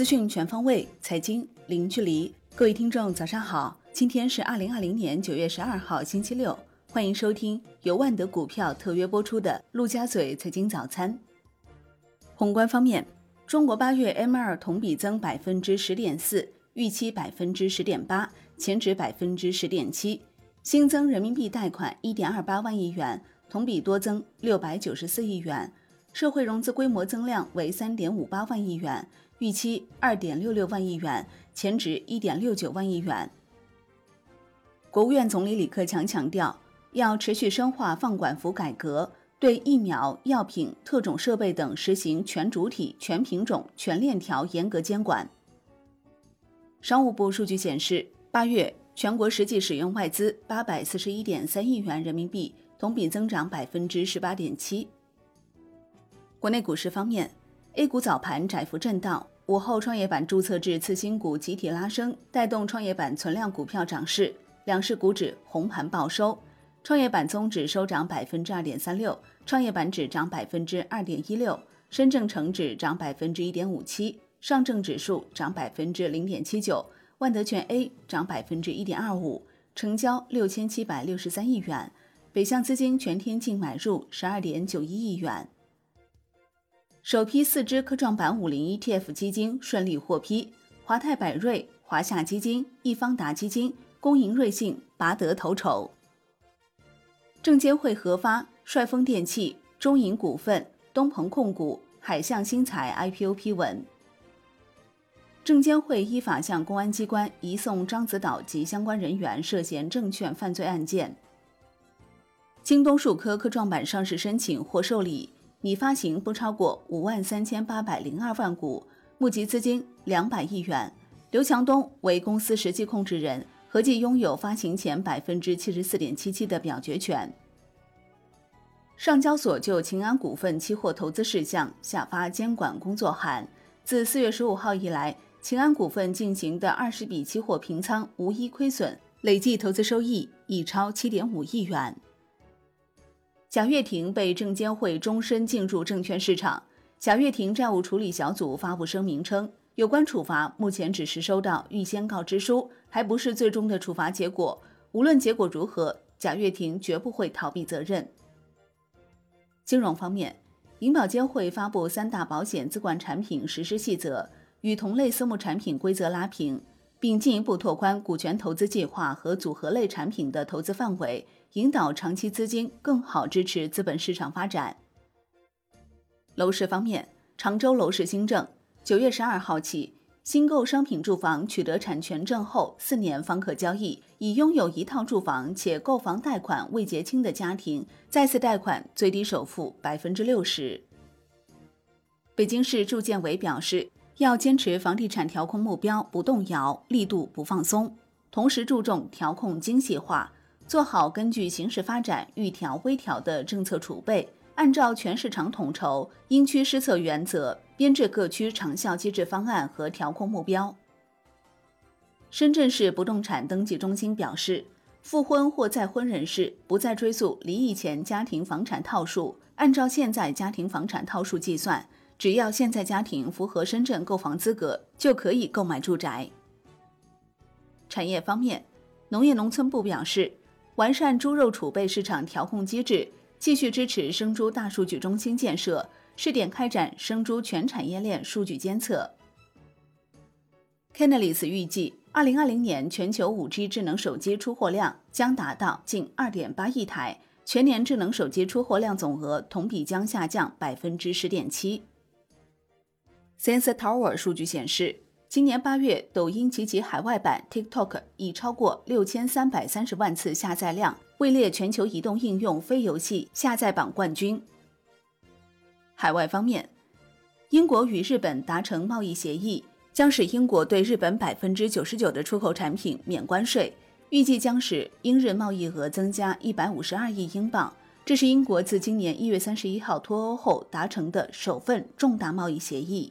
资讯全方位，财经零距离。各位听众，早上好！今天是二零二零年九月十二号，星期六。欢迎收听由万德股票特约播出的《陆家嘴财经早餐》。宏观方面，中国八月 M 二同比增百分之十点四，预期百分之十点八，前值百分之十点七。新增人民币贷款一点二八万亿元，同比多增六百九十四亿元。社会融资规模增量为三点五八万亿元，预期二点六六万亿元，前值一点六九万亿元。国务院总理李克强强调，要持续深化放管服改革，对疫苗、药品、特种设备等实行全主体、全品种、全链条严格监管。商务部数据显示，八月全国实际使用外资八百四十一点三亿元人民币，同比增长百分之十八点七。国内股市方面，A 股早盘窄幅震荡，午后创业板注册制次新股集体拉升，带动创业板存量股票涨势，两市股指红盘报收。创业板综指收涨百分之二点三六，创业板指涨百分之二点一六，深证成指涨百分之一点五七，上证指数涨百分之零点七九，万德全 A 涨百分之一点二五，成交六千七百六十三亿元，北向资金全天净买入十二点九一亿元。首批四只科创板五零 ETF 基金顺利获批，华泰柏瑞、华夏基金、易方达基金、工银瑞信拔得头筹。证监会核发帅丰电器、中银股份、东鹏控股、海象新材 IPO 批文。证监会依法向公安机关移送獐子岛及相关人员涉嫌证券犯罪案件。京东数科科创板上市申请获受理。拟发行不超过五万三千八百零二万股，募集资金两百亿元。刘强东为公司实际控制人，合计拥有发行前百分之七十四点七七的表决权。上交所就秦安股份期货投资事项下发监管工作函，自四月十五号以来，秦安股份进行的二十笔期货平仓无一亏损，累计投资收益已超七点五亿元。贾跃亭被证监会终身禁入证券市场。贾跃亭债务处理小组发布声明称，有关处罚目前只是收到预先告知书，还不是最终的处罚结果。无论结果如何，贾跃亭绝不会逃避责任。金融方面，银保监会发布三大保险资管产品实施细则，与同类私募产品规则拉平。并进一步拓宽股权投资计划和组合类产品的投资范围，引导长期资金更好支持资本市场发展。楼市方面，常州楼市新政：九月十二号起，新购商品住房取得产权证后四年方可交易。已拥有一套住房且购房贷款未结清的家庭，再次贷款最低首付百分之六十。北京市住建委表示。要坚持房地产调控目标不动摇，力度不放松，同时注重调控精细化，做好根据形势发展预调微调的政策储备，按照全市场统筹、因区施策原则编制各区长效机制方案和调控目标。深圳市不动产登记中心表示，复婚或再婚人士不再追溯离异前家庭房产套数，按照现在家庭房产套数计算。只要现在家庭符合深圳购房资格，就可以购买住宅。产业方面，农业农村部表示，完善猪肉储备市场调控机制，继续支持生猪大数据中心建设，试点开展生猪全产业链数据监测。Canalys 预计，二零二零年全球五 G 智能手机出货量将达到近二点八亿台，全年智能手机出货量总额同比将下降百分之十点七。Sensor Tower 数据显示，今年八月，抖音及其海外版 TikTok 已超过六千三百三十万次下载量，位列全球移动应用非游戏下载榜冠军。海外方面，英国与日本达成贸易协议，将使英国对日本百分之九十九的出口产品免关税，预计将使英日贸易额增加一百五十二亿英镑。这是英国自今年一月三十一号脱欧后达成的首份重大贸易协议。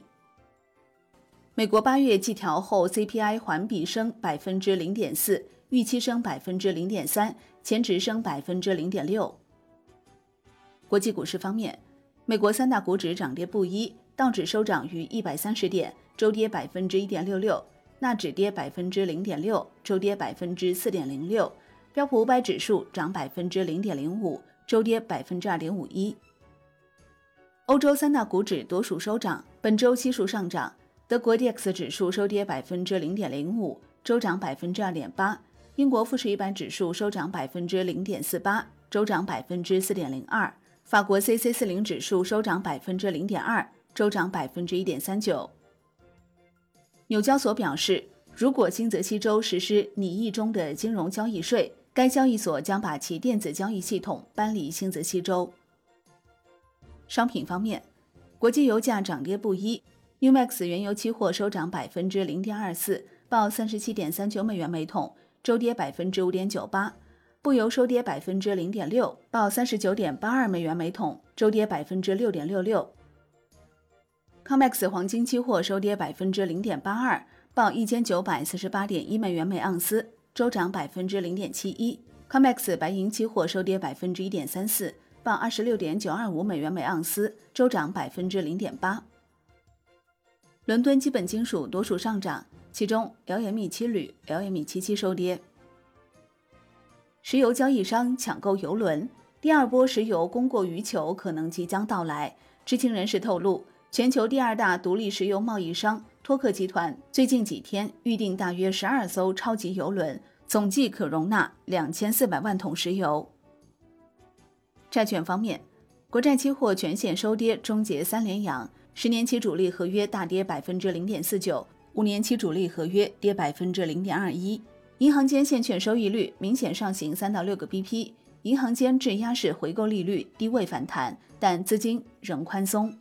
美国八月季调后 CPI 环比升百分之零点四，预期升百分之零点三，前值升百分之零点六。国际股市方面，美国三大股指涨跌不一，道指收涨逾一百三十点，周跌百分之一点六六；纳指跌百分之零点六，周跌百分之四点零六；标普五百指数涨百分之零点零五，周跌百分之二点五一。欧洲三大股指多数收涨，本周悉数上涨。德国 D X 指数收跌百分之零点零五，周涨百分之二点八。英国富时一百指数收涨百分之零点四八，周涨百分之四点零二。法国 C C 四零指数收涨百分之零点二，周涨百分之一点三九。纽交所表示，如果新泽西州实施拟议中的金融交易税，该交易所将把其电子交易系统搬离新泽西州。商品方面，国际油价涨跌不一 Umax 原油期货收涨百分之零点二四，报三十七点三九美元每桶。周跌百分之五点九八，布油收跌百分之零点六，报三十九点八二美元每桶，周跌百分之六点六六。COMEX 黄金期货收跌百分之零点八二，报一千九百四十八点一美元每盎司，周涨百分之零点七一。COMEX 白银期货收跌百分之一点三四，报二十六点九二五美元每盎司，周涨百分之零点八。伦敦基本金属多数上涨。其中，LME 七铝、LME 七七收跌。石油交易商抢购油轮，第二波石油供过于求可能即将到来。知情人士透露，全球第二大独立石油贸易商托克集团最近几天预定大约十二艘超级油轮，总计可容纳两千四百万桶石油。债券方面，国债期货全线收跌，终结三连阳，十年期主力合约大跌百分之零点四九。五年期主力合约跌百分之零点二一，银行间现券收益率明显上行三到六个 BP，银行间质押式回购利率低位反弹，但资金仍宽松。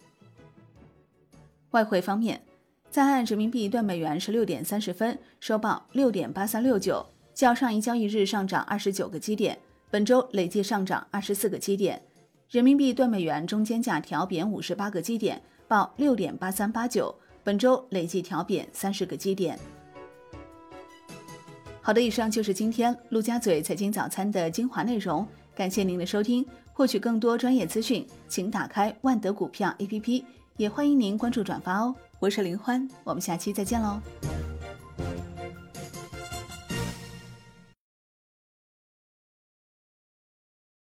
外汇方面，在岸人民币兑美元十六点三十分收报六点八三六九，较上一交易日上涨二十九个基点，本周累计上涨二十四个基点。人民币兑美元中间价调贬五十八个基点，报六点八三八九。本周累计调贬三十个基点。好的，以上就是今天陆家嘴财经早餐的精华内容，感谢您的收听。获取更多专业资讯，请打开万德股票 APP，也欢迎您关注转发哦。我是林欢，我们下期再见喽。